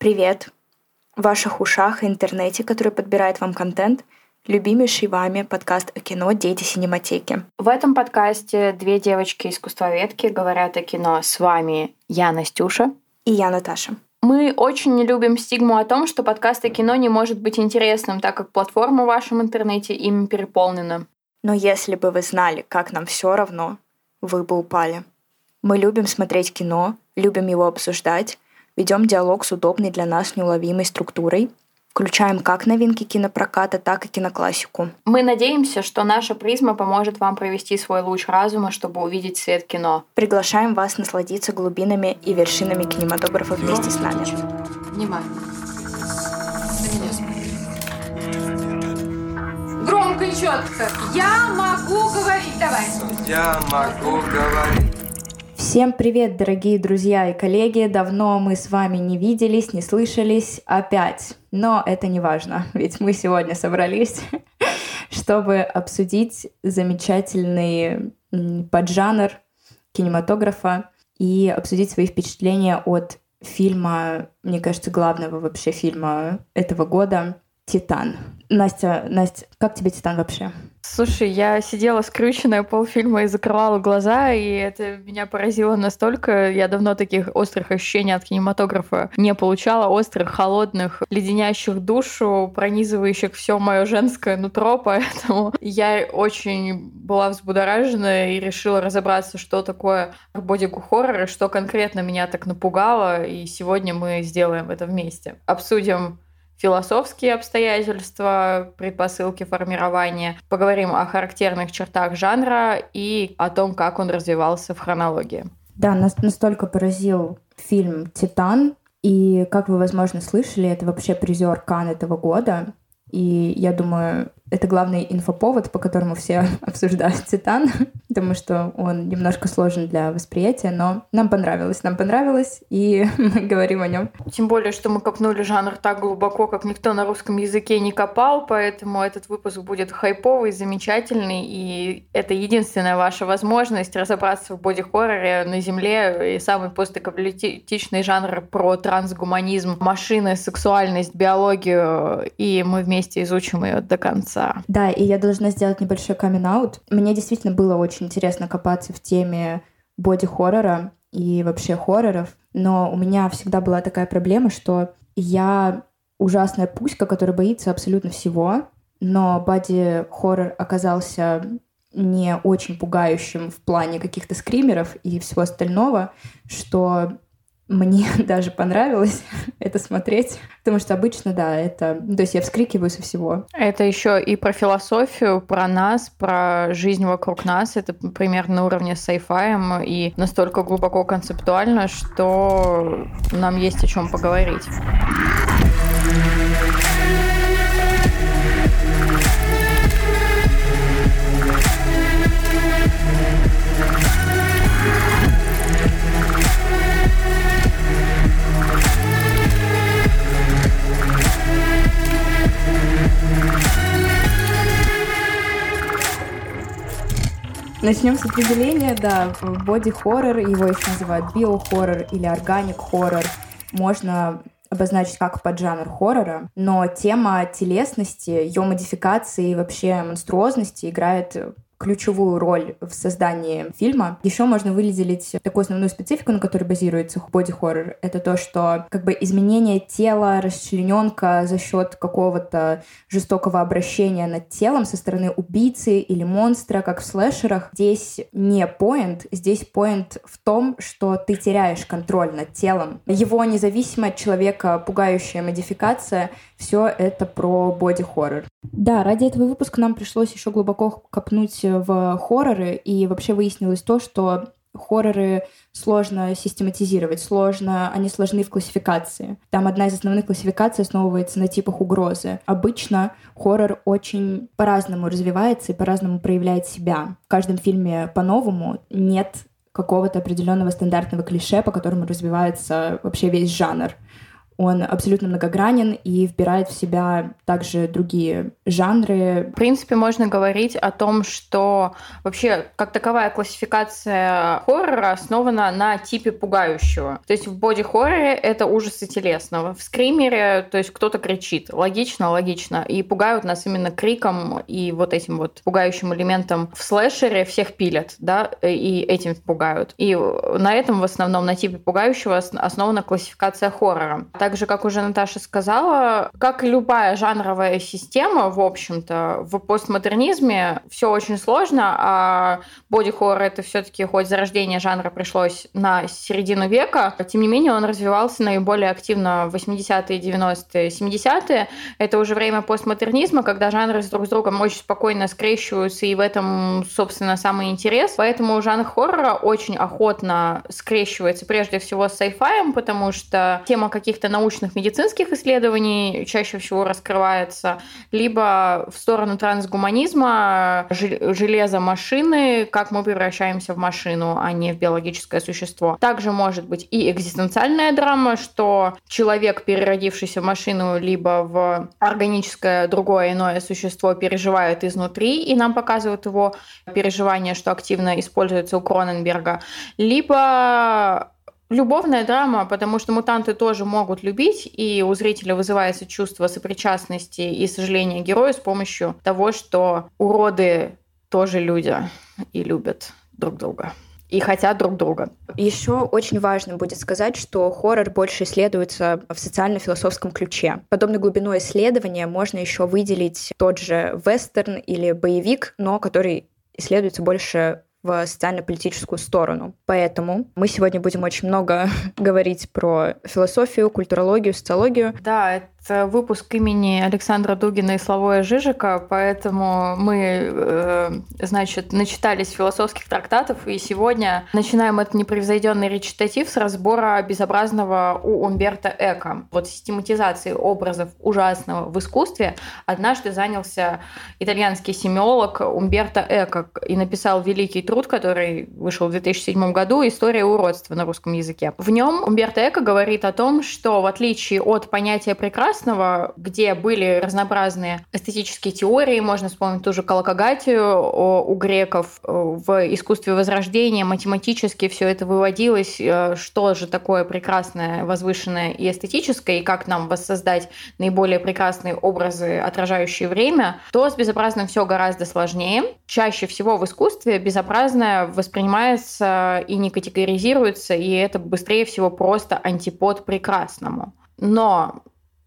Привет! В ваших ушах и интернете, который подбирает вам контент, любимейший вами подкаст о кино «Дети синематеки». В этом подкасте две девочки-искусствоведки говорят о кино. С вами я, Настюша. И я, Наташа. Мы очень не любим стигму о том, что подкаст о кино не может быть интересным, так как платформа в вашем интернете им переполнена. Но если бы вы знали, как нам все равно, вы бы упали. Мы любим смотреть кино, любим его обсуждать, ведем диалог с удобной для нас неуловимой структурой, включаем как новинки кинопроката, так и киноклассику. Мы надеемся, что наша призма поможет вам провести свой луч разума, чтобы увидеть свет кино. Приглашаем вас насладиться глубинами и вершинами кинематографа вместе с нами. Внимание. Громко и четко. Я могу говорить. Давай. Я могу говорить. Всем привет, дорогие друзья и коллеги! Давно мы с вами не виделись, не слышались опять. Но это не важно, ведь мы сегодня собрались, чтобы обсудить замечательный поджанр кинематографа и обсудить свои впечатления от фильма, мне кажется, главного вообще фильма этого года «Титан». Настя, Настя, как тебе «Титан» вообще? Слушай, я сидела скрюченная полфильма и закрывала глаза, и это меня поразило настолько. Я давно таких острых ощущений от кинематографа не получала. Острых, холодных, леденящих душу, пронизывающих все мое женское нутро, поэтому я очень была взбудоражена и решила разобраться, что такое боди-хоррор и что конкретно меня так напугало. И сегодня мы сделаем это вместе. Обсудим философские обстоятельства, предпосылки формирования. Поговорим о характерных чертах жанра и о том, как он развивался в хронологии. Да, нас настолько поразил фильм «Титан», и, как вы, возможно, слышали, это вообще призер Кан этого года. И я думаю, это главный инфоповод, по которому все обсуждают Титан, потому что он немножко сложен для восприятия, но нам понравилось, нам понравилось, и мы говорим о нем. Тем более, что мы копнули жанр так глубоко, как никто на русском языке не копал, поэтому этот выпуск будет хайповый, замечательный, и это единственная ваша возможность разобраться в боди-хорроре на Земле, и самый постапокалиптичный жанр про трансгуманизм, машины, сексуальность, биологию, и мы вместе изучим ее до конца конца. Да, и я должна сделать небольшой камин-аут. Мне действительно было очень интересно копаться в теме боди-хоррора и вообще хорроров, но у меня всегда была такая проблема, что я ужасная пуська, которая боится абсолютно всего, но боди-хоррор оказался не очень пугающим в плане каких-то скримеров и всего остального, что мне даже понравилось это смотреть, потому что обычно, да, это... То есть я вскрикиваю со всего. Это еще и про философию, про нас, про жизнь вокруг нас. Это примерно на уровне с sci и настолько глубоко концептуально, что нам есть о чем поговорить. Начнем с определения, да, боди-хоррор, его еще называют био-хоррор или органик-хоррор. Можно обозначить как поджанр хоррора, но тема телесности, ее модификации и вообще монструозности играет ключевую роль в создании фильма. Еще можно выделить такую основную специфику, на которой базируется боди-хоррор. Это то, что как бы изменение тела, расчлененка за счет какого-то жестокого обращения над телом со стороны убийцы или монстра, как в слэшерах. Здесь не поинт, здесь поинт в том, что ты теряешь контроль над телом. Его независимая от человека пугающая модификация — все это про боди-хоррор. Да, ради этого выпуска нам пришлось еще глубоко копнуть в хорроры, и вообще выяснилось то, что хорроры сложно систематизировать, сложно, они сложны в классификации. Там одна из основных классификаций основывается на типах угрозы. Обычно хоррор очень по-разному развивается и по-разному проявляет себя. В каждом фильме по-новому нет какого-то определенного стандартного клише, по которому развивается вообще весь жанр. Он абсолютно многогранен и вбирает в себя также другие жанры. В принципе, можно говорить о том, что вообще как таковая классификация хоррора основана на типе пугающего. То есть в боди-хорроре это ужасы телесного. В скримере, то есть кто-то кричит. Логично, логично. И пугают нас именно криком и вот этим вот пугающим элементом. В слэшере всех пилят, да, и этим пугают. И на этом в основном, на типе пугающего основана классификация хоррора. Так же, как уже Наташа сказала, как и любая жанровая система, в общем-то, в постмодернизме все очень сложно, а боди-хоррор это все-таки хоть зарождение жанра пришлось на середину века, тем не менее он развивался наиболее активно в 80-е, 90-е, 70-е. Это уже время постмодернизма, когда жанры друг с другом очень спокойно скрещиваются, и в этом, собственно, самый интерес. Поэтому жанр хоррора очень охотно скрещивается прежде всего с сайфаем, потому что тема каких-то научных медицинских исследований чаще всего раскрывается, либо в сторону трансгуманизма, железа машины, как мы превращаемся в машину, а не в биологическое существо. Также может быть и экзистенциальная драма, что человек, переродившийся в машину, либо в органическое другое иное существо, переживает изнутри, и нам показывают его переживания, что активно используется у Кроненберга, либо любовная драма, потому что мутанты тоже могут любить, и у зрителя вызывается чувство сопричастности и сожаления героя с помощью того, что уроды тоже люди и любят друг друга и хотят друг друга. Еще очень важно будет сказать, что хоррор больше исследуется в социально-философском ключе. Подобной глубиной исследования можно еще выделить тот же вестерн или боевик, но который исследуется больше в социально-политическую сторону. Поэтому мы сегодня будем очень много говорить про философию, культурологию, социологию. Да, выпуск имени Александра Дугина и Славоя Жижика, поэтому мы, э, значит, начитались философских трактатов, и сегодня начинаем этот непревзойденный речитатив с разбора безобразного у Умберто Эко. Вот систематизации образов ужасного в искусстве однажды занялся итальянский семиолог Умберто Эко и написал великий труд, который вышел в 2007 году «История уродства» на русском языке. В нем Умберто Эко говорит о том, что в отличие от понятия прекрасного, где были разнообразные эстетические теории, можно вспомнить ту же Калакагатию у греков, в искусстве Возрождения математически все это выводилось, э, что же такое прекрасное, возвышенное и эстетическое, и как нам воссоздать наиболее прекрасные образы, отражающие время, то с безобразным все гораздо сложнее. Чаще всего в искусстве безобразие разное воспринимается и не категоризируется, и это быстрее всего просто антипод прекрасному. Но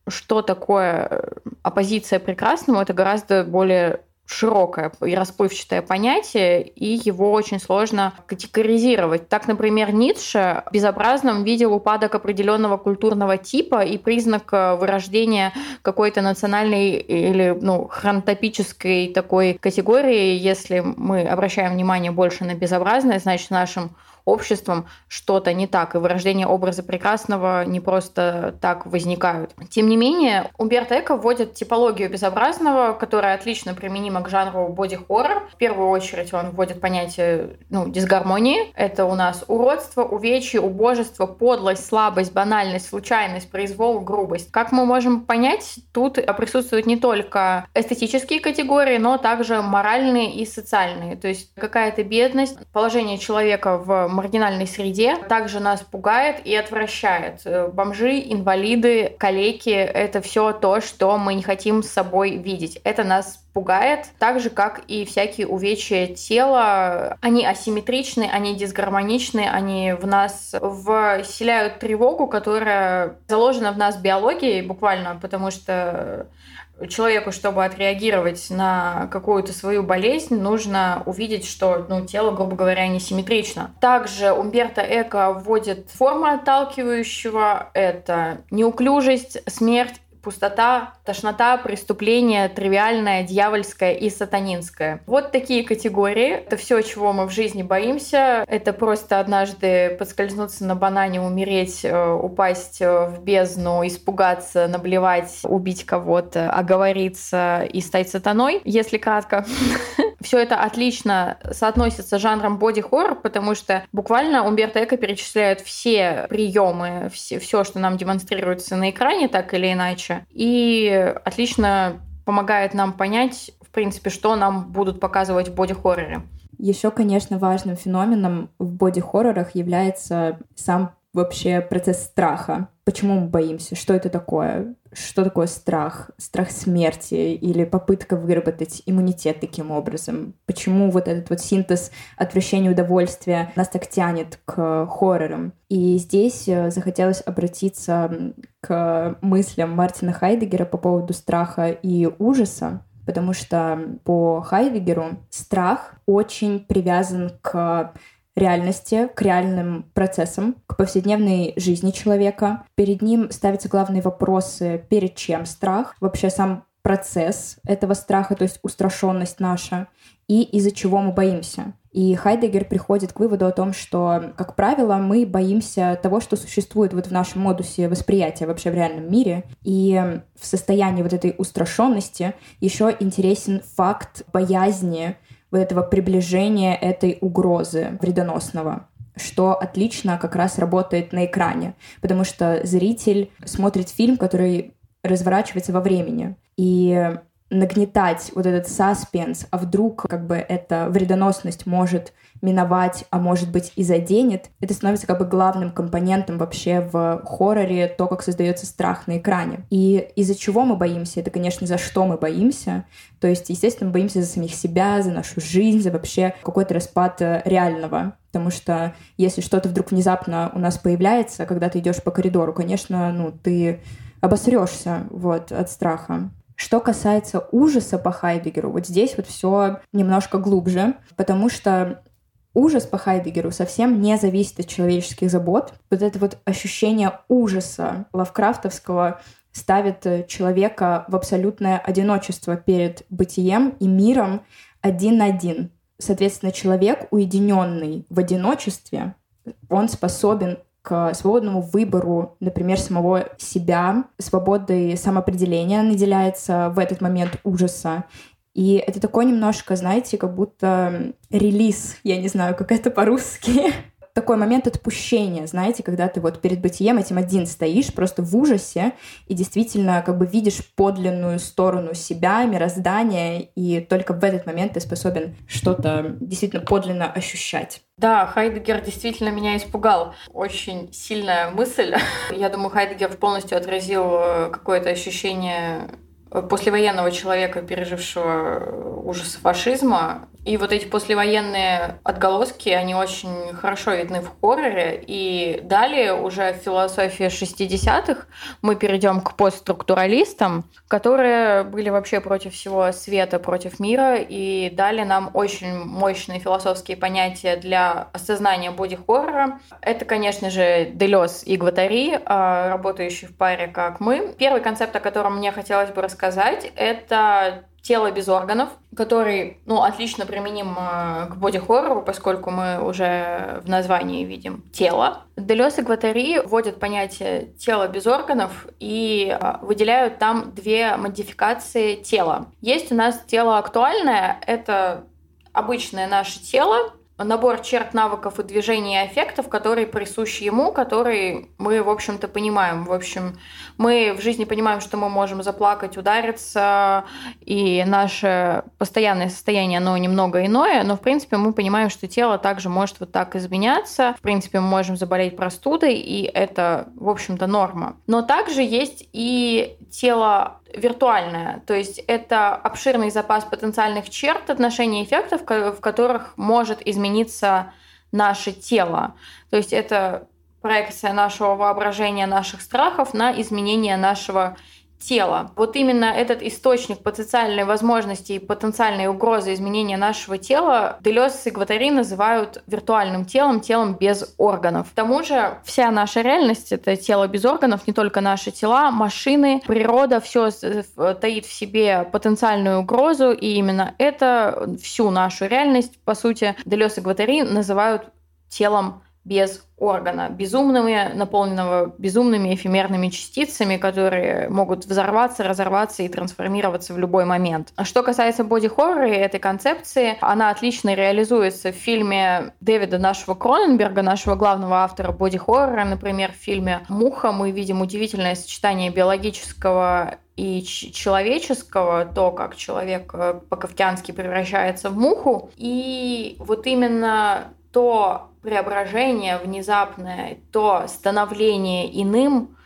что такое оппозиция прекрасному, это гораздо более широкое и расплывчатое понятие, и его очень сложно категоризировать. Так, например, Ницше безобразным видел упадок определенного культурного типа и признак э, вырождения какой-то национальной или ну, хронотопической такой категории. Если мы обращаем внимание больше на безобразное, значит, в нашем обществом что-то не так, и вырождение образа прекрасного не просто так возникают. Тем не менее, Умберто Эко вводит типологию безобразного, которая отлично применима к жанру боди-хоррор. В первую очередь он вводит понятие ну, дисгармонии. Это у нас уродство, увечье, убожество, подлость, слабость, банальность, случайность, произвол, грубость. Как мы можем понять, тут присутствуют не только эстетические категории, но также моральные и социальные. То есть какая-то бедность, положение человека в маргинальной среде также нас пугает и отвращает. Э, бомжи, инвалиды, калеки — это все то, что мы не хотим с собой видеть. Это нас пугает, так же, как и всякие увечья тела. Они асимметричны, они дисгармоничны, они в нас вселяют тревогу, которая заложена в нас биологией буквально, потому что человеку, чтобы отреагировать на какую-то свою болезнь, нужно увидеть, что ну, тело, грубо говоря, несимметрично. Также Умберто Эко вводит форму отталкивающего. Это неуклюжесть, смерть пустота, тошнота, преступление, тривиальное, дьявольское и сатанинское. Вот такие категории. Это все, чего мы в жизни боимся. Это просто однажды подскользнуться на банане, умереть, э, упасть э, в бездну, испугаться, наблевать, убить кого-то, оговориться и стать сатаной, если кратко. все это отлично соотносится с жанром боди-хоррор, потому что буквально Умберто Эко перечисляет все приемы, все, все, что нам демонстрируется на экране, так или иначе, и отлично помогает нам понять, в принципе, что нам будут показывать в боди-хорроре. Еще, конечно, важным феноменом в боди-хоррорах является сам вообще процесс страха. Почему мы боимся? Что это такое? Что такое страх? Страх смерти или попытка выработать иммунитет таким образом? Почему вот этот вот синтез отвращения и удовольствия нас так тянет к хоррорам? И здесь э, захотелось обратиться к мыслям Мартина Хайдегера по поводу страха и ужаса, потому что по Хайдегеру страх очень привязан к реальности, к реальным процессам, к повседневной жизни человека. Перед ним ставятся главные вопросы, перед чем страх, вообще сам процесс этого страха, то есть устрашенность наша, и из-за чего мы боимся. И Хайдегер приходит к выводу о том, что, как правило, мы боимся того, что существует вот в нашем модусе восприятия вообще в реальном мире. И в состоянии вот этой устрашенности еще интересен факт боязни вот этого приближения этой угрозы вредоносного что отлично как раз работает на экране, потому что зритель смотрит фильм, который разворачивается во времени. И нагнетать вот этот саспенс, а вдруг как бы эта вредоносность может миновать, а может быть и заденет, это становится как бы главным компонентом вообще в хорроре, то, как создается страх на экране. И из-за чего мы боимся? Это, конечно, за что мы боимся. То есть, естественно, мы боимся за самих себя, за нашу жизнь, за вообще какой-то распад э, реального. Потому что если что-то вдруг внезапно у нас появляется, когда ты идешь по коридору, конечно, ну, ты обосрешься вот, от страха. Что касается ужаса по Хайдегеру, вот здесь вот все немножко глубже, потому что ужас по Хайдегеру совсем не зависит от человеческих забот. Вот это вот ощущение ужаса лавкрафтовского ставит человека в абсолютное одиночество перед бытием и миром один на один. Соответственно, человек, уединенный в одиночестве, он способен к свободному выбору, например, самого себя, свободой самоопределения наделяется в этот момент ужаса. И это такой немножко, знаете, как будто релиз, я не знаю, как это по-русски, такой момент отпущения, знаете, когда ты вот перед бытием этим один стоишь просто в ужасе и действительно как бы видишь подлинную сторону себя, мироздания, и только в этот момент ты способен что-то действительно подлинно ощущать. Да, Хайдегер действительно меня испугал. Очень сильная мысль. Я думаю, Хайдегер полностью отразил э, какое-то ощущение послевоенного человека, пережившего ужасы фашизма. И вот эти послевоенные отголоски, они очень хорошо видны в хорроре. И далее уже в философии 60-х мы перейдем к постструктуралистам, которые были вообще против всего света, против мира, и дали нам очень мощные философские понятия для осознания боди-хоррора. Это, конечно же, Делес и Гватари, а, работающие в паре, как мы. Первый концепт, о котором мне хотелось бы рассказать, это тело без органов, который, ну, отлично применим э, к боди-хоррору, поскольку мы уже в названии видим тело. Делес и Гватари вводят понятие тело без органов и э, выделяют там две модификации тела. Есть у нас тело актуальное, это обычное наше тело, набор черт, навыков и движений и аффектов, которые присущи ему, которые мы, в общем-то, понимаем. В общем, мы в жизни понимаем, что мы можем заплакать, удариться, и наше постоянное состояние, оно немного иное, но, в принципе, мы понимаем, что тело также может вот так изменяться. В принципе, мы можем заболеть простудой, и это, в общем-то, норма. Но также есть и тело виртуальное, то есть это обширный запас потенциальных черт, отношений, эффектов, в которых может измениться наше тело. То есть это проекция нашего воображения, наших страхов на изменение нашего тела. Вот именно этот источник потенциальной возможности и потенциальной угрозы изменения нашего тела Делес и Гватари называют виртуальным телом, телом без органов. К тому же вся наша реальность — это тело без органов, не только наши тела, машины, природа, все таит в себе потенциальную угрозу, и именно это всю нашу реальность, по сути, Делес и Гватари называют телом без органа, безумными, наполненного безумными эфемерными частицами, которые могут взорваться, разорваться и трансформироваться в любой момент. А что касается боди-хоррора и этой концепции, она отлично реализуется в фильме Дэвида нашего Кроненберга, нашего главного автора боди-хоррора. Например, в фильме «Муха» мы видим удивительное сочетание биологического и человеческого, то, как человек э, по-кавтянски превращается в муху. И вот именно то преображение внезапное, то становление иным,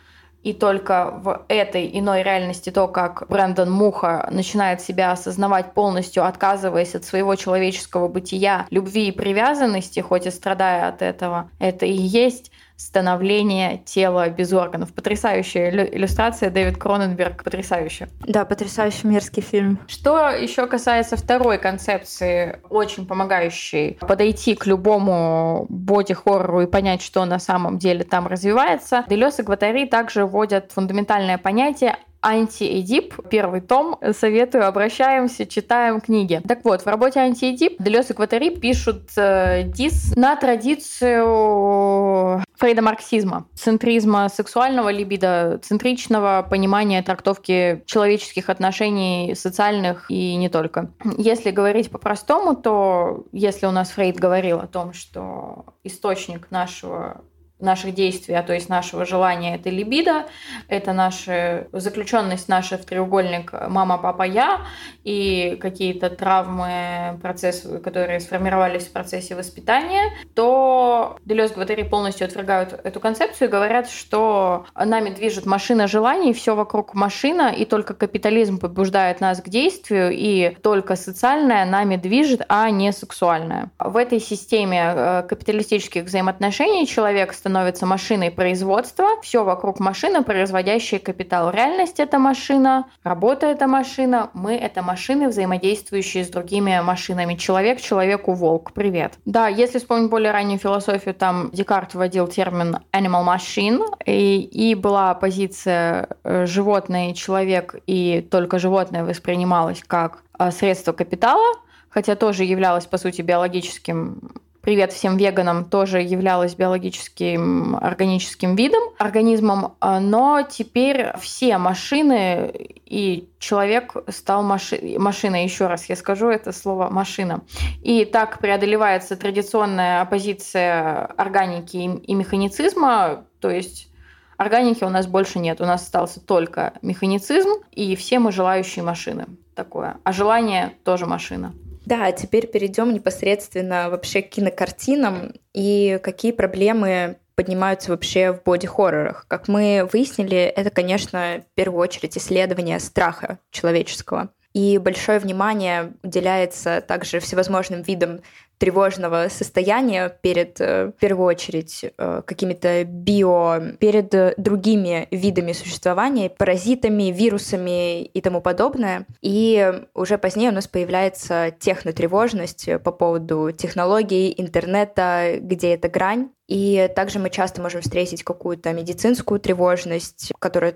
и только в этой иной реальности то, как Брэндон Муха начинает себя осознавать полностью, отказываясь от своего человеческого бытия, любви и привязанности, хоть и страдая от этого, это и есть становление тела без органов. Потрясающая иллюстрация, Дэвид Кроненберг, потрясающе. Да, потрясающий мерзкий фильм. Что еще касается второй концепции, очень помогающей подойти к любому боди-хоррору и понять, что на самом деле там развивается, Делес и Гватари также вводят фундаментальное понятие Анти-Эдип, первый том. Советую, обращаемся, читаем книги. Так вот, в работе Анти-Эдип Делес и Кватари пишут э, дис на традицию Фрейда марксизма, центризма сексуального либидо, центричного понимания трактовки человеческих отношений, социальных и не только. Если говорить по-простому, то если у нас Фрейд говорил о том, что источник нашего наших действий, а то есть нашего желания, это либидо, это наша заключенность наша в треугольник мама, папа, я и какие-то травмы, процессы, которые сформировались в процессе воспитания, то Делес Гватери полностью отвергают эту концепцию и говорят, что нами движет машина желаний, все вокруг машина, и только капитализм побуждает нас к действию, и только социальное нами движет, а не сексуальное. В этой системе э, капиталистических взаимоотношений человек становится машиной производства, все вокруг машины, производящая капитал. Реальность — это машина, работа — это машина, мы — это машины, взаимодействующие с другими машинами. Человек человеку волк. Привет. Да, если вспомнить более раннюю философию, там Декарт вводил термин animal machine, и, и была позиция э, животное и человек, и только животное воспринималось как э, средство капитала, хотя тоже являлось, по сути, биологическим привет всем веганам, тоже являлась биологическим органическим видом, организмом, а, но теперь все машины и человек стал маши... машиной, еще раз я скажу это слово машина. И так преодолевается традиционная оппозиция органики и механицизма, то есть Органики у нас больше нет. У нас остался только механицизм, и все мы желающие машины. Такое. А желание тоже машина. Да, теперь перейдем непосредственно вообще к кинокартинам и какие проблемы поднимаются вообще в боди-хоррорах. Как мы выяснили, это, конечно, в первую очередь исследование страха человеческого. И большое внимание уделяется также всевозможным видам тревожного состояния перед, э, в первую очередь, э, какими-то био, перед другими видами существования, паразитами, вирусами и тому подобное. И уже позднее у нас появляется технотревожность по поводу технологий, интернета, где эта грань. И также мы часто можем встретить какую-то медицинскую тревожность, которая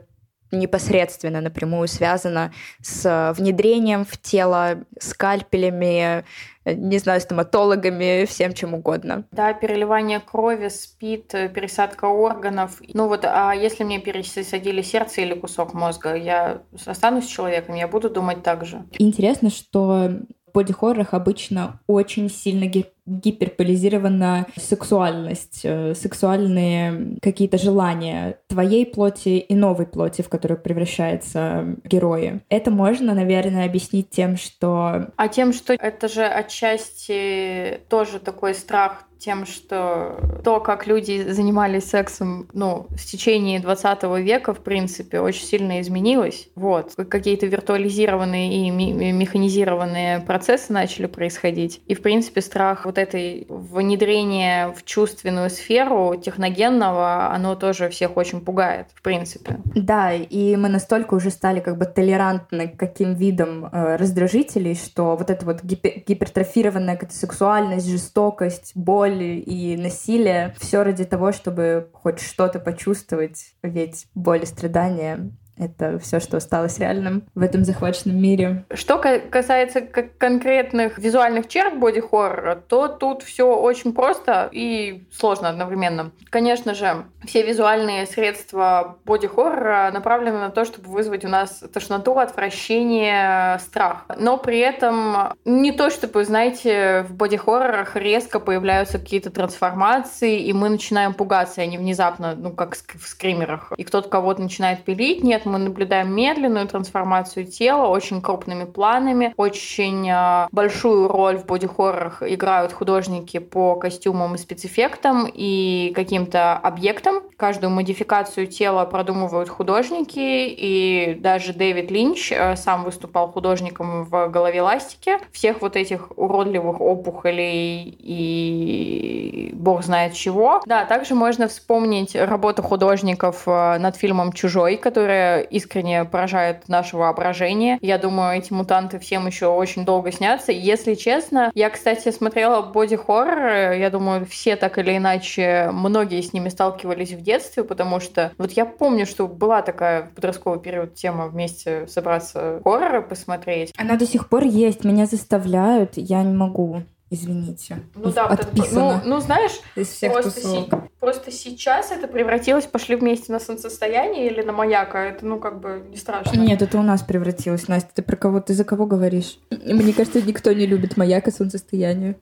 непосредственно напрямую связана с внедрением в тело скальпелями, не знаю, стоматологами, всем чем угодно. Да, переливание крови, спид, пересадка органов. Ну вот, а если мне пересадили сердце или кусок мозга, я останусь человеком, я буду думать так же. Интересно, что в боди-хоррорах обычно очень сильно гиперполизирована сексуальность, э, сексуальные какие-то желания твоей плоти и новой плоти, в которую превращаются герои. Это можно, наверное, объяснить тем, что... А тем, что это же отчасти тоже такой страх тем, что то, как люди занимались сексом, ну, в течение 20 века, в принципе, очень сильно изменилось. Вот. Какие-то виртуализированные и механизированные процессы начали происходить. И, в принципе, страх вот этой внедрения в чувственную сферу техногенного, оно тоже всех очень пугает, в принципе. Да, и мы настолько уже стали как бы толерантны к каким видам э, раздражителей, что вот эта вот гипер гипертрофированная сексуальность, жестокость, боль и насилие, все ради того, чтобы хоть что-то почувствовать, ведь боль и страдания Это все, что осталось реальным в этом захваченном мире. Что касается конкретных визуальных черт боди-хоррора, то тут все очень просто и сложно одновременно. Конечно же, все визуальные средства боди-хоррора направлены на то, чтобы вызвать у нас тошноту, отвращение, страх. Но при этом не то, чтобы, знаете, в боди-хоррорах резко появляются какие-то трансформации, и мы начинаем пугаться, они внезапно, ну, как в скримерах, и кто-то кого-то начинает пилить. Нет, мы наблюдаем медленную трансформацию тела, очень крупными планами, очень э, большую роль в боди-хоррорах играют художники по костюмам и спецэффектам и каким-то объектам. Каждую модификацию тела продумывают художники, и даже Дэвид Линч э, сам выступал художником в голове ластики. Всех вот этих уродливых опухолей и бог знает чего. Да, также можно вспомнить работу художников э, над фильмом «Чужой», которая искренне поражает наше воображение. Я думаю, эти мутанты всем еще очень долго снятся. Если честно, я, кстати, смотрела боди-хоррор. Я думаю, все так или иначе, многие с ними сталкивались в детстве, потому что вот я помню, что была такая в подростковый период тема вместе собраться хорроры посмотреть. Она до сих пор есть, меня заставляют, я не могу. Извините. Ну да, отписано. Ну, ну знаешь, из всех просто, си, просто сейчас это превратилось, пошли вместе на солнцестояние или на маяка. Это, ну, как бы не страшно. Нет, это у нас превратилось. Настя, ты про кого? Ты за кого говоришь? Мне кажется, никто не любит маяк и солнцестояние.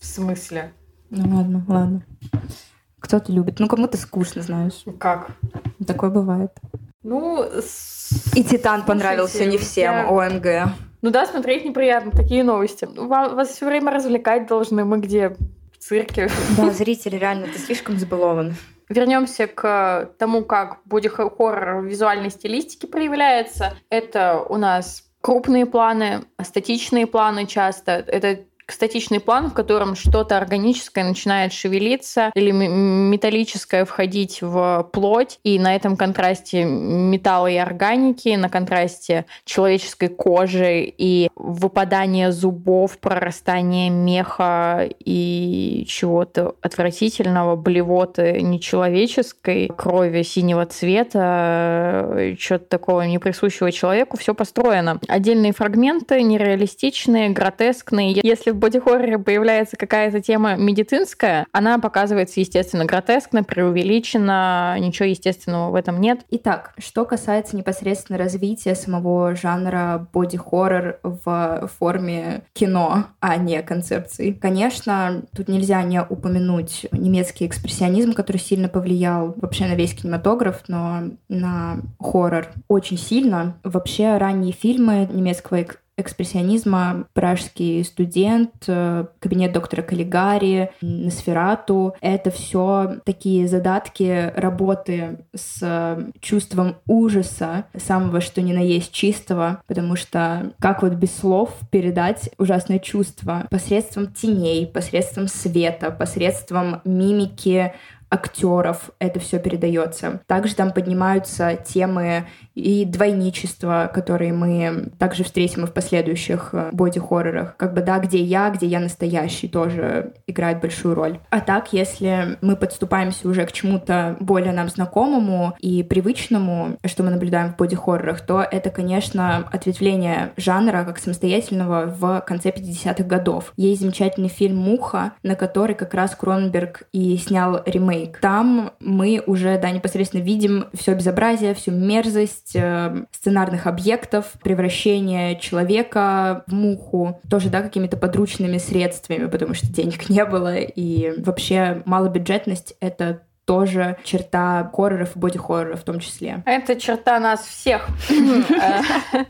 В смысле? Ну ладно, ладно. Кто-то любит. Ну, кому-то скучно, знаешь. Как? Такое бывает. Ну, и Титан понравился не всем, я... ОМГ. Ну да, смотреть неприятно, такие новости. Вас, вас все время развлекать должны. Мы где? В цирке. Да, зрители реально, ты слишком забалован. Вернемся к тому, как боди-хоррор в визуальной стилистике проявляется. Это у нас крупные планы, статичные планы часто. Это статичный план, в котором что-то органическое начинает шевелиться или металлическое входить в плоть, и на этом контрасте металла и органики, на контрасте человеческой кожи и выпадание зубов, прорастание меха и чего-то отвратительного, блевоты нечеловеческой, крови синего цвета, что-то такого неприсущего человеку, все построено. Отдельные фрагменты нереалистичные, гротескные. Если в боди-хорроре появляется какая-то тема медицинская, она показывается, естественно, гротескно, преувеличенно, ничего естественного в этом нет. Итак, что касается непосредственно развития самого жанра боди-хоррор в форме кино, а не концепции. Конечно, тут нельзя не упомянуть немецкий экспрессионизм, который сильно повлиял вообще на весь кинематограф, но на хоррор очень сильно. Вообще ранние фильмы немецкого экспрессионизма. «Пражский студент», э, «Кабинет доктора Каллигари», «Носферату» — это все такие задатки работы с чувством ужаса, самого что ни на есть чистого, потому что как вот без слов передать ужасное чувство? Посредством теней, посредством света, посредством мимики, актеров это все передается. Также там поднимаются темы и двойничества, которые мы также встретим и в последующих э, боди-хоррорах. Как бы, да, где я, где я настоящий, тоже играет большую роль. А так, если мы подступаемся уже к чему-то более нам знакомому и привычному, что мы наблюдаем в боди-хоррорах, то это, конечно, ответвление жанра как самостоятельного в конце 50-х годов. Есть замечательный фильм «Муха», на который как раз Кроненберг и снял ремейк ремейк. Там мы уже, да, непосредственно видим все безобразие, всю мерзость э, сценарных объектов, превращение человека в муху, тоже, да, какими-то подручными средствами, потому что денег не было, и вообще малобюджетность — это тоже черта хорроров и боди-хорроров в том числе. Это черта нас всех.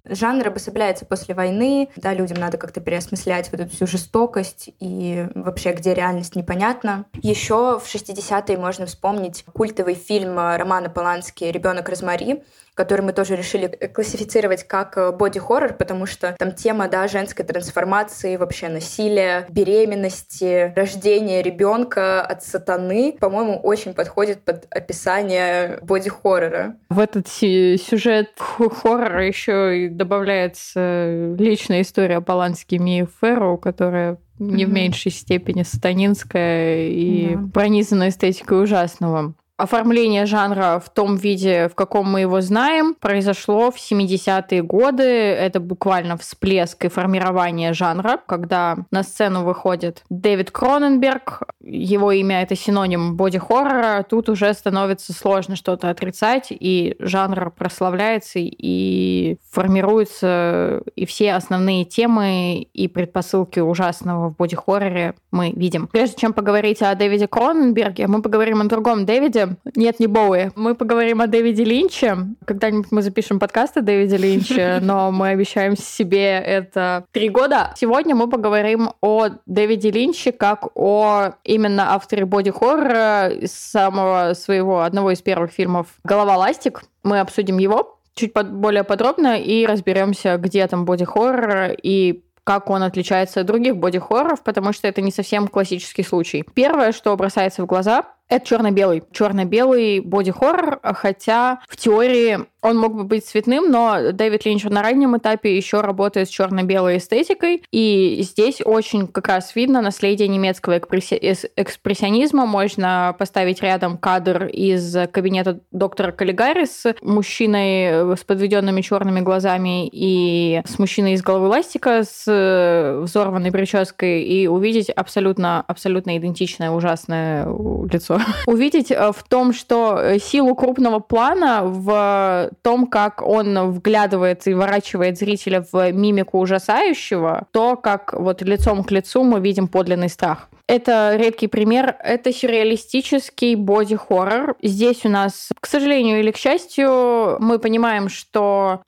Жанр обособляется после войны, да, людям надо как-то переосмыслять вот эту всю жестокость и вообще, где реальность непонятна. Еще в 60-е можно вспомнить культовый фильм Романа Полански «Ребенок Розмари», который мы тоже решили классифицировать как э, боди-хоррор, потому что там тема, да, женской трансформации, вообще насилия, беременности, рождения ребенка от сатаны, по-моему, очень подходит под описание боди-хоррора. В этот сюжет хоррора еще и добавляется личная история Полански Мии Ферроу, которая не mm-hmm. в меньшей степени сатанинская и yeah. пронизана эстетикой ужасного. Оформление жанра в том виде, в каком мы его знаем, произошло в 70-е годы. Это буквально всплеск и формирование жанра, когда на сцену выходит Дэвид Кроненберг. Его имя — это синоним боди-хоррора. Тут уже становится сложно что-то отрицать, и жанр прославляется, и формируются и все основные темы и предпосылки ужасного в боди-хорроре мы видим. Прежде чем поговорить о Дэвиде Кроненберге, мы поговорим о другом Дэвиде. Нет, не Боуи. Мы поговорим о Дэвиде Линче. Когда-нибудь мы запишем подкаст о Дэвиде Линче, но мы обещаем себе это три года. Сегодня мы поговорим о Дэвиде Линче как о именно авторе боди-хоррора из самого своего, одного из первых фильмов «Голова ластик». Мы обсудим его чуть под, более подробно и разберемся, где там боди-хоррор и как он отличается от других боди-хорроров, потому что это не совсем классический случай. Первое, что бросается в глаза, это черно-белый. Черно-белый боди-хоррор, хотя в теории он мог бы быть цветным, но Дэвид Линч на раннем этапе еще работает с черно-белой эстетикой, и здесь очень как раз видно наследие немецкого экспрессионизма. Можно поставить рядом кадр из кабинета доктора Каллигари с мужчиной с подведенными черными глазами и с мужчиной из головы ластика с взорванной прической и увидеть абсолютно, абсолютно идентичное ужасное лицо. Увидеть э, в том, что силу крупного плана в том, как он вглядывается и ворачивает зрителя в мимику ужасающего, то, как вот лицом к лицу мы видим подлинный страх. Это редкий пример. Это сюрреалистический боди-хоррор. Здесь у нас, к сожалению или к счастью, мы понимаем, что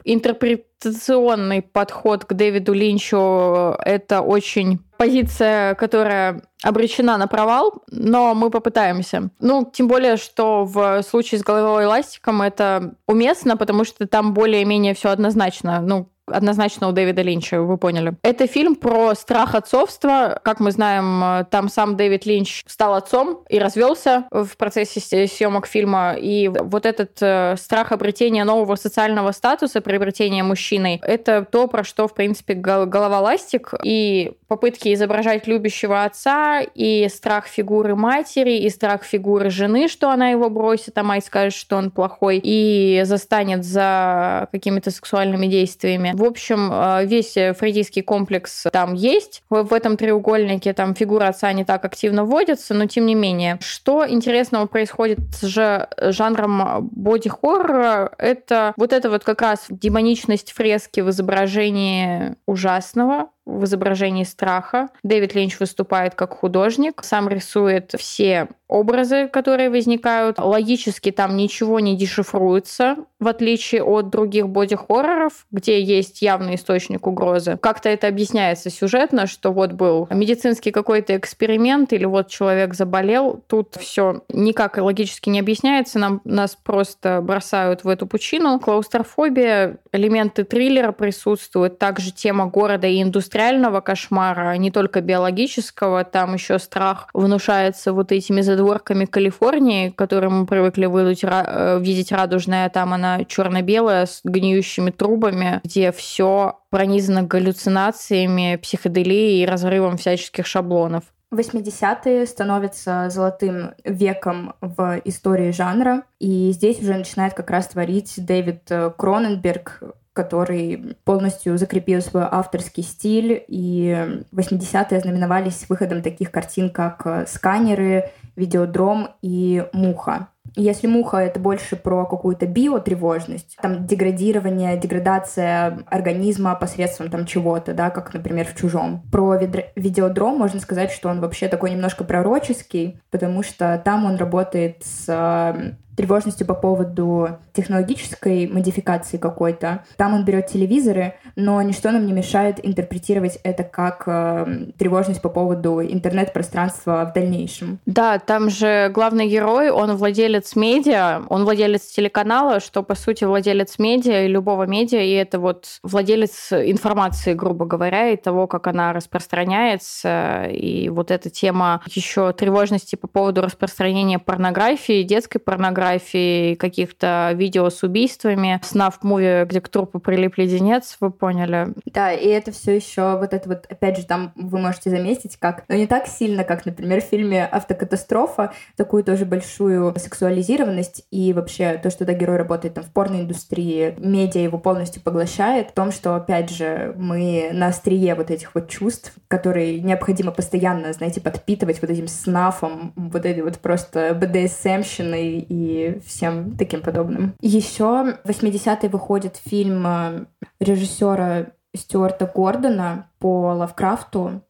интерпретационный подход к Дэвиду Линчу — это очень позиция, которая обречена на провал, но мы попытаемся. Ну, тем более, что в случае с головой эластиком это уместно, потому что там более-менее все однозначно. Ну, однозначно у Дэвида Линча, вы поняли. Это фильм про страх отцовства. Как мы знаем, там сам Дэвид Линч стал отцом и развелся в процессе съемок фильма. И вот этот э, страх обретения нового социального статуса, приобретения мужчиной, это то, про что, в принципе, голова ластик. И попытки изображать любящего отца, и страх фигуры матери, и страх фигуры жены, что она его бросит, а мать скажет, что он плохой, и застанет за какими-то сексуальными действиями. В общем, э, весь фрейдийский комплекс там есть. В этом треугольнике там фигура отца не так активно вводится, но тем не менее. Что интересного происходит с жанром боди-хоррора, это вот это вот как раз демоничность фрески в изображении ужасного, в изображении страха. Дэвид Линч выступает как художник, сам рисует все образы, которые возникают. Логически там ничего не дешифруется, в отличие от других боди-хорроров, где есть явный источник угрозы. Как-то это объясняется сюжетно, что вот был медицинский какой-то эксперимент, или вот человек заболел. Тут все никак логически не объясняется, нам, нас просто бросают в эту пучину. Клаустрофобия, элементы триллера присутствуют, также тема города и индустриального кошмара, не только биологического, там еще страх внушается вот этими задворками Калифорнии, которые мы привыкли выдуть, э, видеть радужная, там она черно-белая с гниющими трубами, где все пронизано галлюцинациями, психоделией и разрывом всяческих шаблонов. 80-е становятся золотым веком в истории жанра, и здесь уже начинает как раз творить Дэвид э, Кроненберг, который полностью закрепил свой авторский стиль, и 80-е знаменовались выходом таких картин, как э, «Сканеры», «Видеодром» и «Муха». Если муха — это больше про какую-то биотревожность, там деградирование, деградация организма посредством там чего-то, да, как, например, в «Чужом». Про видеодром можно сказать, что он вообще такой немножко пророческий, потому что там он работает с тревожностью по поводу технологической модификации какой-то. Там он берет телевизоры, но ничто нам не мешает интерпретировать это как э, тревожность по поводу интернет-пространства в дальнейшем. Да, там же главный герой, он владелец медиа, он владелец телеканала, что по сути владелец медиа и любого медиа, и это вот владелец информации, грубо говоря, и того, как она распространяется, и вот эта тема еще тревожности по поводу распространения порнографии, детской порнографии, фотографий каких-то видео с убийствами, снаф муви, где к трупу прилип леденец, вы поняли. Да, и это все еще вот это вот, опять же, там вы можете заметить, как, но ну, не так сильно, как, например, в фильме «Автокатастрофа», такую тоже большую сексуализированность и вообще то, что да, герой работает там в порноиндустрии, медиа его полностью поглощает, в том, что, опять же, мы на острие вот этих вот чувств, которые необходимо постоянно, знаете, подпитывать вот этим снафом, вот этой вот просто БДСМщиной и всем таким подобным. Еще в 80-е выходит фильм э, режиссера Стюарта Гордона по Лавкрафту.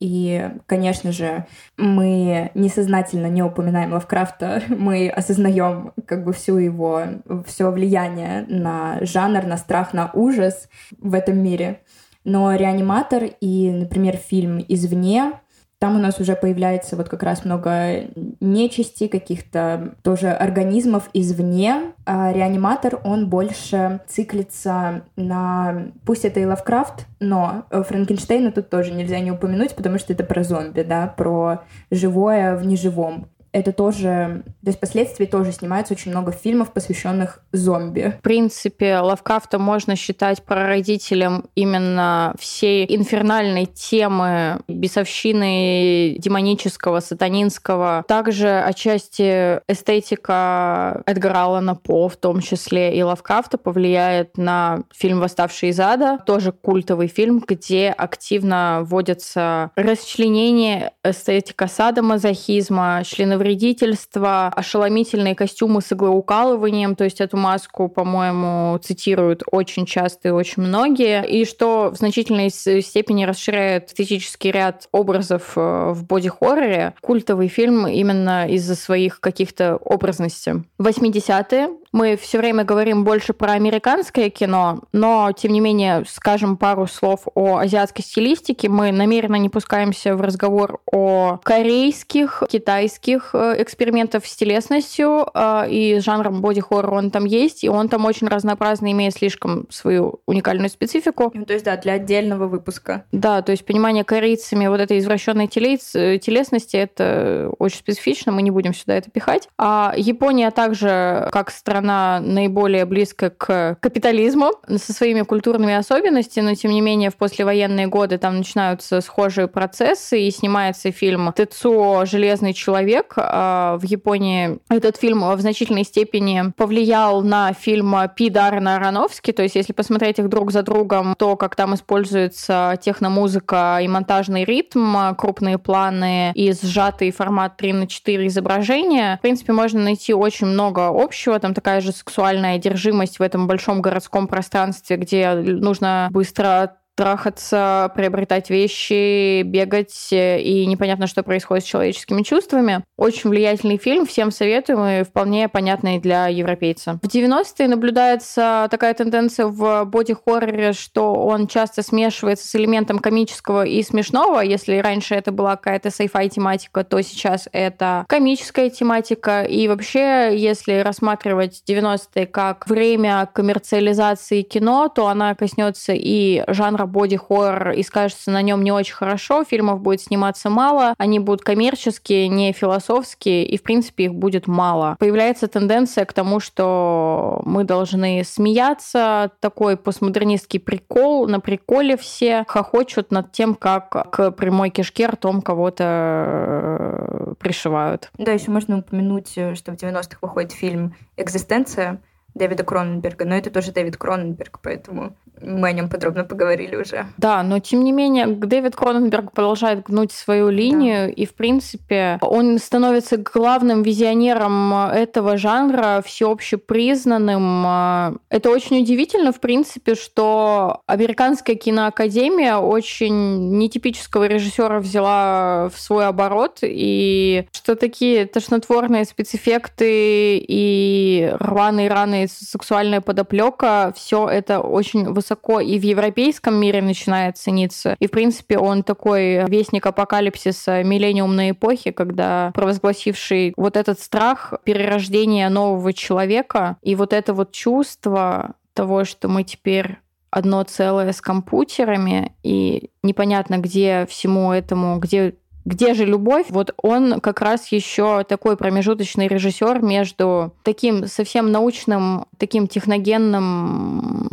И, конечно же, мы несознательно не упоминаем Лавкрафта, мы осознаем как бы всю его, все влияние на жанр, на страх, на ужас в этом мире. Но «Реаниматор» и, например, фильм «Извне» Там у нас уже появляется вот как раз много нечисти, каких-то тоже организмов извне. А реаниматор, он больше циклится на... Пусть это и Лавкрафт, но Франкенштейна тут тоже нельзя не упомянуть, потому что это про зомби, да, про живое в неживом это тоже, то есть впоследствии тоже снимается очень много фильмов, посвященных зомби. В принципе, Лавкрафта можно считать прародителем именно всей инфернальной темы бесовщины демонического, сатанинского. Также отчасти эстетика Эдгара Аллана По, в том числе и Лавкрафта, повлияет на фильм «Восставший из ада», тоже культовый фильм, где активно вводятся расчленение, эстетика садомазохизма, членовредительства вредительство, ошеломительные костюмы с иглоукалыванием, то есть эту маску, по-моему, цитируют очень часто и очень многие, и что в значительной степени расширяет эстетический ряд образов э, в боди-хорроре. Культовый фильм именно из-за своих каких-то образностей. 80-е мы все время говорим больше про американское кино, но, тем не менее, скажем пару слов о азиатской стилистике. Мы намеренно не пускаемся в разговор о корейских, китайских э, экспериментах с телесностью, э, и жанром боди-хоррор он там есть, и он там очень разнообразный, имеет слишком свою уникальную специфику. Ну, то есть, да, для отдельного выпуска. Да, то есть понимание корейцами вот этой извращенной э, телесности, это очень специфично, мы не будем сюда это пихать. А Япония также, как страна она наиболее близка к капитализму со своими культурными особенностями, но тем не менее в послевоенные годы там начинаются схожие процессы, и снимается фильм «Тецуо. Железный человек». А в Японии этот фильм в значительной степени повлиял на фильм Пи Даррена Аронофски, то есть если посмотреть их друг за другом, то, как там используется техномузыка и монтажный ритм, крупные планы и сжатый формат 3 на 4 изображения, в принципе, можно найти очень много общего, там такая такая же сексуальная одержимость в этом большом городском пространстве, где нужно быстро трахаться, приобретать вещи, бегать, э, и непонятно, что происходит с человеческими чувствами. Очень влиятельный фильм, всем советуем, и вполне понятный для европейца. В 90-е наблюдается такая тенденция в боди-хорроре, что он часто смешивается с элементом комического и смешного. Если раньше это была какая-то sci-fi тематика, то сейчас это комическая тематика. И вообще, если рассматривать 90-е как время коммерциализации кино, то она коснется и жанра жанра боди-хоррор и скажется на нем не очень хорошо, фильмов будет сниматься мало, они будут коммерческие, не философские, и, в принципе, их будет мало. Появляется тенденция к тому, что мы должны смеяться, такой постмодернистский прикол, на приколе все хохочут над тем, как к прямой кишке ртом кого-то э, пришивают. Да, еще можно упомянуть, что в 90-х выходит фильм «Экзистенция», Дэвида Кроненберга, но это тоже Дэвид Кроненберг, поэтому мы о нем подробно поговорили уже. Да, но тем не менее Дэвид Кроненберг продолжает гнуть свою линию, да. и в принципе он становится главным визионером этого жанра, всеобще признанным. Это очень удивительно, в принципе, что американская киноакадемия очень нетипического режиссера взяла в свой оборот, и что такие тошнотворные спецэффекты и рваные раны сексуальная подоплека, все это очень высоко и в европейском мире начинает цениться. И, в принципе, он такой вестник апокалипсиса миллениумной эпохи, когда провозгласивший вот этот страх перерождения нового человека и вот это вот чувство того, что мы теперь одно целое с компьютерами, и непонятно, где всему этому, где где же любовь? Вот он как раз еще такой промежуточный режиссер между таким совсем научным, таким техногенным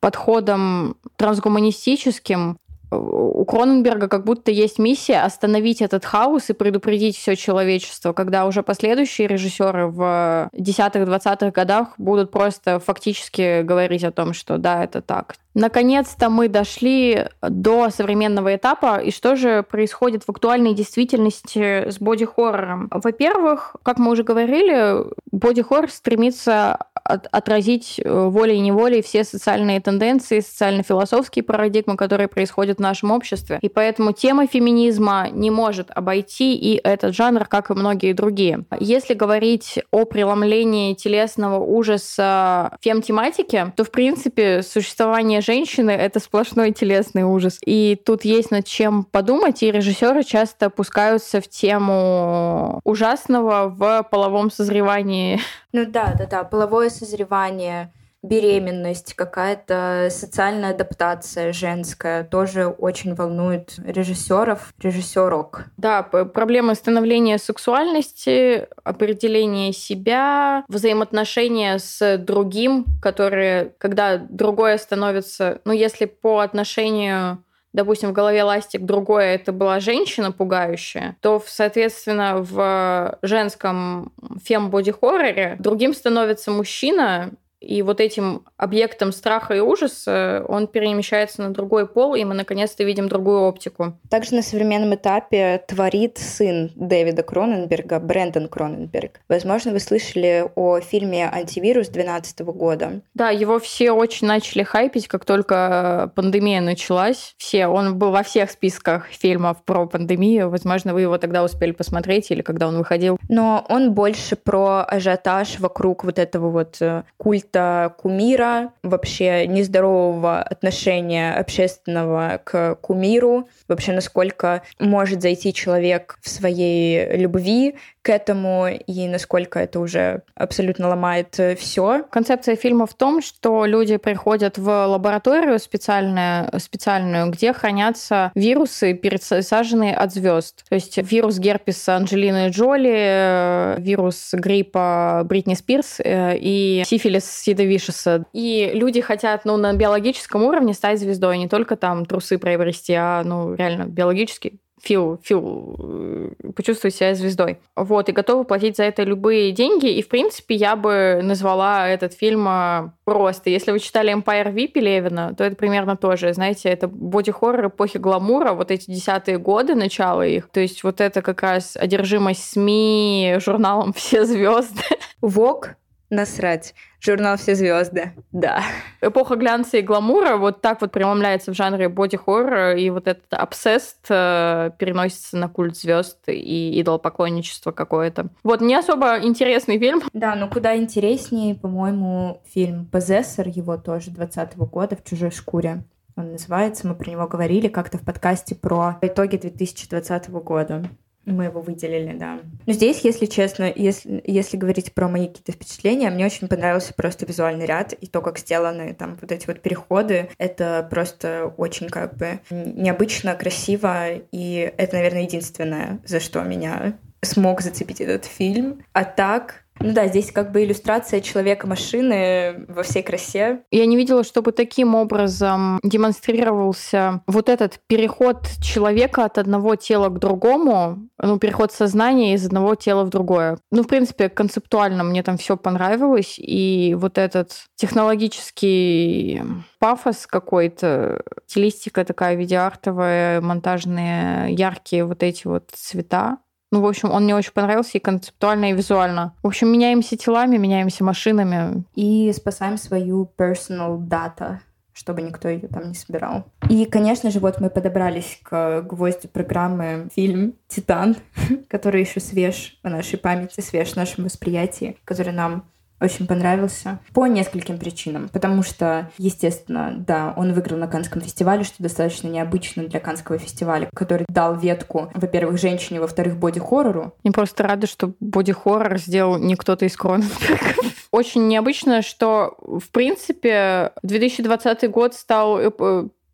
подходом трансгуманистическим у Кроненберга как будто есть миссия остановить этот хаос и предупредить все человечество, когда уже последующие режиссеры в 10-20-х годах будут просто фактически говорить о том, что да, это так. Наконец-то мы дошли до современного этапа. И что же происходит в актуальной действительности с боди-хоррором? Во-первых, как мы уже говорили, боди-хоррор стремится отразить э, волей-неволей все социальные тенденции, социально-философские парадигмы, которые происходят в нашем обществе. И поэтому тема феминизма не может обойти и этот жанр, как и многие другие. Если говорить о преломлении телесного ужаса фем-тематики, то, в принципе, существование женщины — это сплошной телесный ужас. И тут есть над чем подумать, и режиссеры часто опускаются в тему ужасного в половом созревании. Ну да, да, да, половое созревание, беременность, какая-то социальная адаптация женская тоже очень волнует режиссеров, режиссерок. Да, проблемы становления сексуальности, определения себя, взаимоотношения с другим, которые, когда другое становится, ну, если по отношению допустим, в голове ластик другое, это была женщина пугающая, то, соответственно, в женском фем-боди-хорроре другим становится мужчина, и вот этим объектом страха и ужаса он перемещается на другой пол, и мы наконец-то видим другую оптику. Также на современном этапе творит сын Дэвида Кроненберга, Брэндон Кроненберг. Возможно, вы слышали о фильме «Антивирус» 2012 года. Да, его все очень начали хайпить, как только пандемия началась. Все, он был во всех списках фильмов про пандемию. Возможно, вы его тогда успели посмотреть или когда он выходил. Но он больше про ажиотаж вокруг вот этого вот э, культа культа кумира, вообще нездорового отношения общественного к кумиру, вообще насколько может зайти человек в своей любви к этому и насколько это уже абсолютно ломает все. Концепция фильма в том, что люди приходят в лабораторию специальную, специальную где хранятся вирусы, пересаженные от звезд. То есть вирус герпеса Анджелины Джоли, вирус гриппа Бритни Спирс э, и сифилис Сида Вишеса. И люди хотят ну, на биологическом уровне стать звездой, не только там трусы приобрести, а ну, реально биологически фил, фил, э, почувствовать себя звездой. Вот, и готовы платить за это любые деньги. И, в принципе, я бы назвала этот фильм э, просто. Если вы читали Empire V Пелевина, то это примерно тоже. Знаете, это боди-хоррор эпохи гламура, вот эти десятые годы, начало их. То есть вот это как раз одержимость СМИ, журналом «Все звезды». Вок насрать. Журнал «Все звезды», да. Эпоха глянца и гламура вот так вот преломляется в жанре боди-хоррор, и вот этот обсест э, переносится на культ звезд и идолопоклонничество какое-то. Вот, не особо интересный фильм. Да, но куда интереснее, по-моему, фильм «Позессор», его тоже 20 года, «В чужой шкуре» он называется. Мы про него говорили как-то в подкасте про итоги 2020 года. Мы его выделили, да. Но здесь, если честно, если, если говорить про мои какие-то впечатления, мне очень понравился просто визуальный ряд и то, как сделаны там вот эти вот переходы. Это просто очень как бы необычно, красиво, и это, наверное, единственное, за что меня смог зацепить этот фильм. А так, ну да, здесь как бы иллюстрация человека-машины во всей красе. Я не видела, чтобы таким образом демонстрировался вот этот переход человека от одного тела к другому, ну, переход сознания из одного тела в другое. Ну, в принципе, концептуально мне там все понравилось, и вот этот технологический пафос какой-то, стилистика такая видеоартовая, монтажные, яркие вот эти вот цвета, ну, в общем, он мне очень понравился и концептуально, и визуально. В общем, меняемся телами, меняемся машинами. И спасаем свою personal data чтобы никто ее там не собирал. И, конечно же, вот мы подобрались к гвоздю программы фильм «Титан», который еще свеж в нашей памяти, свеж в нашем восприятии, который нам очень понравился по нескольким причинам. Потому что, естественно, да, он выиграл на Канском фестивале, что достаточно необычно для Канского фестиваля, который дал ветку, во-первых, женщине, во-вторых, боди-хоррору. Я просто рада, что боди-хоррор сделал не кто-то из Кроненбергов. Очень необычно, что, в принципе, 2020 год стал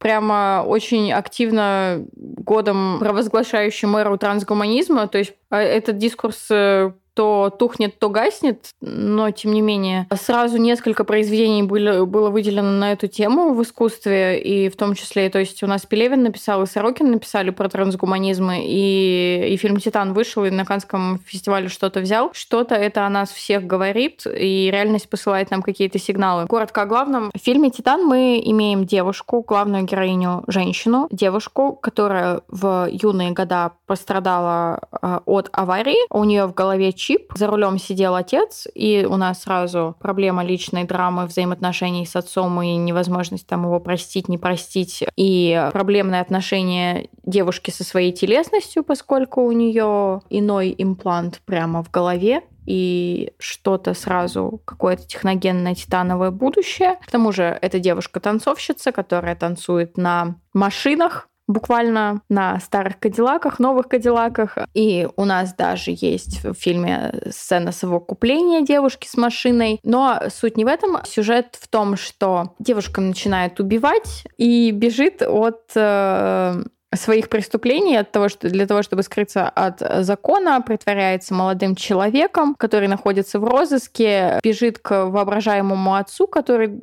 прямо очень активно годом провозглашающим эру трансгуманизма. То есть а, этот дискурс э, то тухнет, то гаснет, но тем не менее. Сразу несколько произведений были, было выделено на эту тему в искусстве, и в том числе, то есть у нас Пелевин написал, и Сорокин написали про трансгуманизм, и, и фильм «Титан» вышел, и на Канском фестивале что-то взял. Что-то это о нас всех говорит, и реальность посылает нам какие-то сигналы. Коротко о главном. В фильме «Титан» мы имеем девушку, главную героиню, женщину, девушку, которая в юные года пострадала э, от аварии. У нее в голове чип. За рулем сидел отец, и у нас сразу проблема личной драмы взаимоотношений с отцом и невозможность там его простить, не простить, и проблемное отношение девушки со своей телесностью, поскольку у нее иной имплант прямо в голове, и что-то сразу, какое-то техногенное титановое будущее. К тому же это девушка-танцовщица, которая танцует на машинах, буквально на старых кадиллаках, новых кадиллаках. И у нас даже есть в фильме сцена совокупления девушки с машиной. Но суть не в этом. Сюжет в том, что девушка начинает убивать и бежит от э, своих преступлений от того, что для того, чтобы скрыться от закона, притворяется молодым человеком, который находится в розыске, бежит к воображаемому отцу, который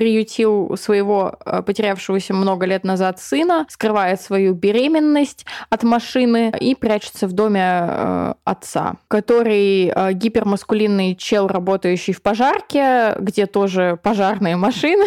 приютил своего э, потерявшегося много лет назад сына, скрывает свою беременность от машины и прячется в доме э, отца, который э, гипермаскулинный чел, работающий в пожарке, где тоже пожарные машины.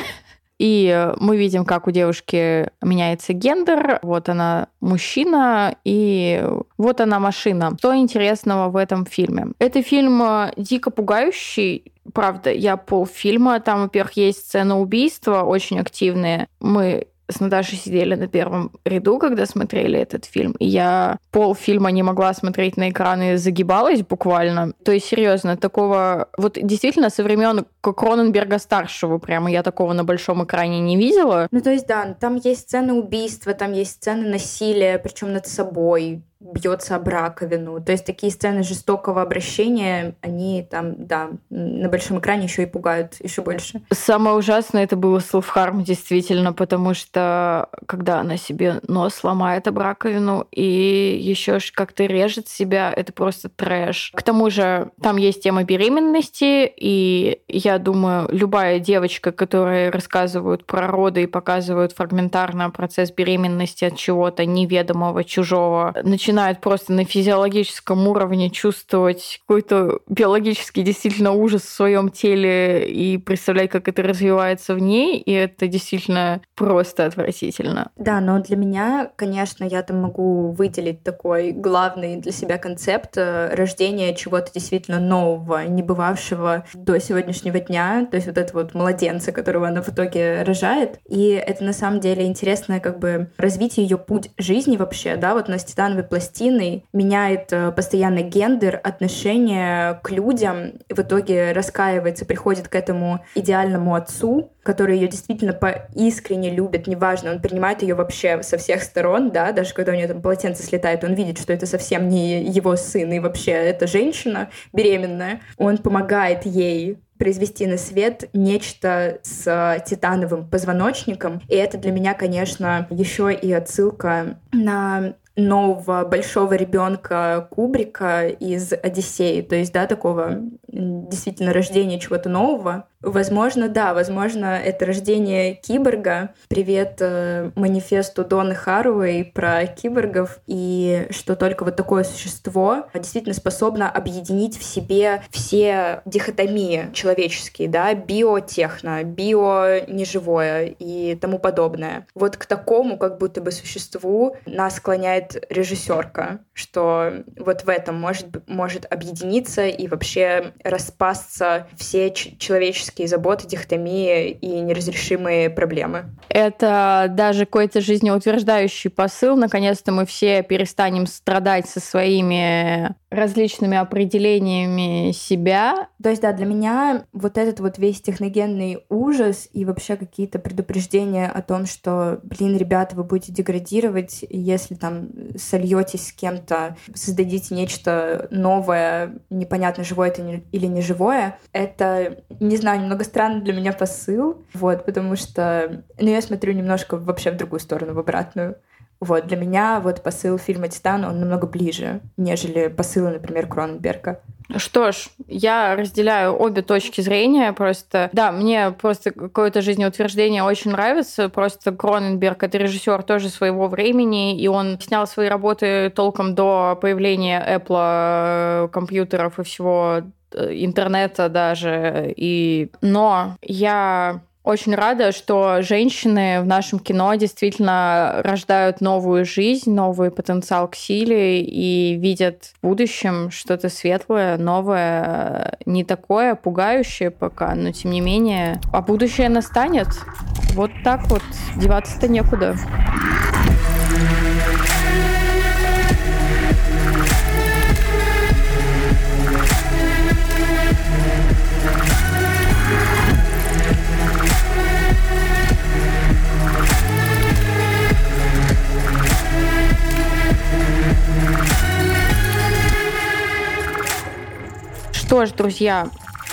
И мы видим, как у девушки меняется гендер. Вот она мужчина, и вот она машина. Что интересного в этом фильме? Это фильм дико пугающий, правда, я полфильма, там, во-первых, есть сцена убийства очень активные. Мы с Наташей сидели на первом ряду, когда смотрели этот фильм, и я полфильма не могла смотреть на экран и загибалась буквально. То есть, серьезно, такого... Вот действительно, со времен Кроненберга старшего прямо я такого на большом экране не видела. Ну, то есть, да, там есть сцены убийства, там есть сцены насилия, причем над собой, бьется об раковину. То есть такие сцены жестокого обращения, они там, да, на большом экране еще и пугают еще больше. Самое ужасное это было селфхарм, действительно, потому что когда она себе нос ломает об раковину и еще как-то режет себя, это просто трэш. К тому же там есть тема беременности, и я думаю, любая девочка, которая рассказывают про роды и показывают фрагментарно процесс беременности от чего-то неведомого, чужого, начинает начинает просто на физиологическом уровне чувствовать какой-то биологический действительно ужас в своем теле и представлять, как это развивается в ней, и это действительно просто отвратительно. Да, но для меня, конечно, я там могу выделить такой главный для себя концепт э, рождения чего-то действительно нового, не бывавшего до сегодняшнего дня, то есть вот это вот младенца, которого она в итоге рожает. И это на самом деле интересное как бы развитие ее путь жизни вообще, да, вот у нас титановый пластин пластиной, меняет э, постоянно гендер, отношение к людям, и в итоге раскаивается, приходит к этому идеальному отцу, который ее действительно искренне любит, неважно, он принимает ее вообще со всех сторон, да, даже когда у нее там полотенце слетает, он видит, что это совсем не его сын, и вообще это женщина беременная. Он помогает ей произвести на свет нечто с титановым позвоночником. И это для меня, конечно, еще и отсылка на нового большого ребенка Кубрика из Одиссеи, то есть, да, такого действительно рождения чего-то нового. Возможно, да, возможно, это рождение киборга. Привет э, манифесту Доны Харуэй про киборгов, и что только вот такое существо действительно способно объединить в себе все дихотомии человеческие, да, биотехно, био-неживое и тому подобное. Вот к такому как будто бы существу нас склоняет режиссерка, что вот в этом может, может объединиться и вообще распасться все человеческие заботы, дихотомии и неразрешимые проблемы. Это даже какой-то жизнеутверждающий посыл. Наконец-то мы все перестанем страдать со своими различными определениями себя. То есть, да, для меня вот этот вот весь техногенный ужас и вообще какие-то предупреждения о том, что, блин, ребята, вы будете деградировать, если там сольетесь с кем-то, создадите нечто новое, непонятно, живое это или не живое, это, не знаю, немного странный для меня посыл, вот, потому что, ну, я смотрю немножко вообще в другую сторону, в обратную. Вот, для меня вот посыл фильма «Титан», он намного ближе, нежели посылы, например, Кроненберга. Что ж, я разделяю обе точки зрения. Просто, да, мне просто какое-то жизнеутверждение очень нравится. Просто Кроненберг — это режиссер тоже своего времени, и он снял свои работы толком до появления Apple, э, компьютеров и всего э, интернета даже. И... Но я очень рада, что женщины в нашем кино действительно рождают новую жизнь, новый потенциал к силе и видят в будущем что-то светлое, новое, не такое пугающее пока, но тем не менее, а будущее настанет. Вот так вот, деваться-то некуда. Что ж, друзья,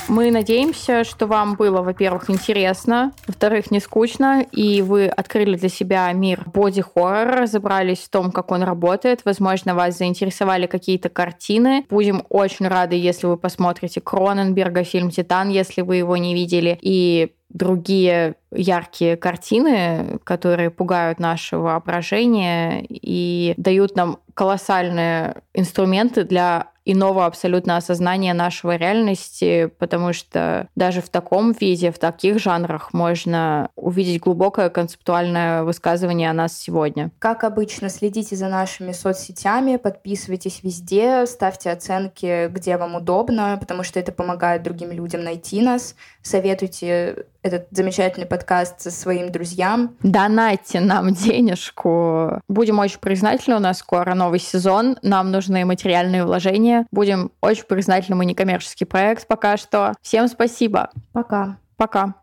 мы надеемся, что вам было, во-первых, интересно, во-вторых, не скучно, и вы открыли для себя мир боди-хоррора, разобрались в том, как он работает. Возможно, вас заинтересовали какие-то картины. Будем очень рады, если вы посмотрите Кроненберга фильм «Титан», если вы его не видели, и другие яркие картины, которые пугают наше воображение и дают нам колоссальные инструменты для иного абсолютно осознания нашего реальности, потому что даже в таком виде, в таких жанрах можно увидеть глубокое концептуальное высказывание о нас сегодня. Как обычно, следите за нашими соцсетями, подписывайтесь везде, ставьте оценки, где вам удобно, потому что это помогает другим людям найти нас. Советуйте этот замечательный подкаст со своим друзьям. Донайте нам денежку. Будем очень признательны. У нас скоро новый сезон. Нам нужны материальные вложения. Будем очень признательны. Мы некоммерческий проект пока что. Всем спасибо. Пока. Пока.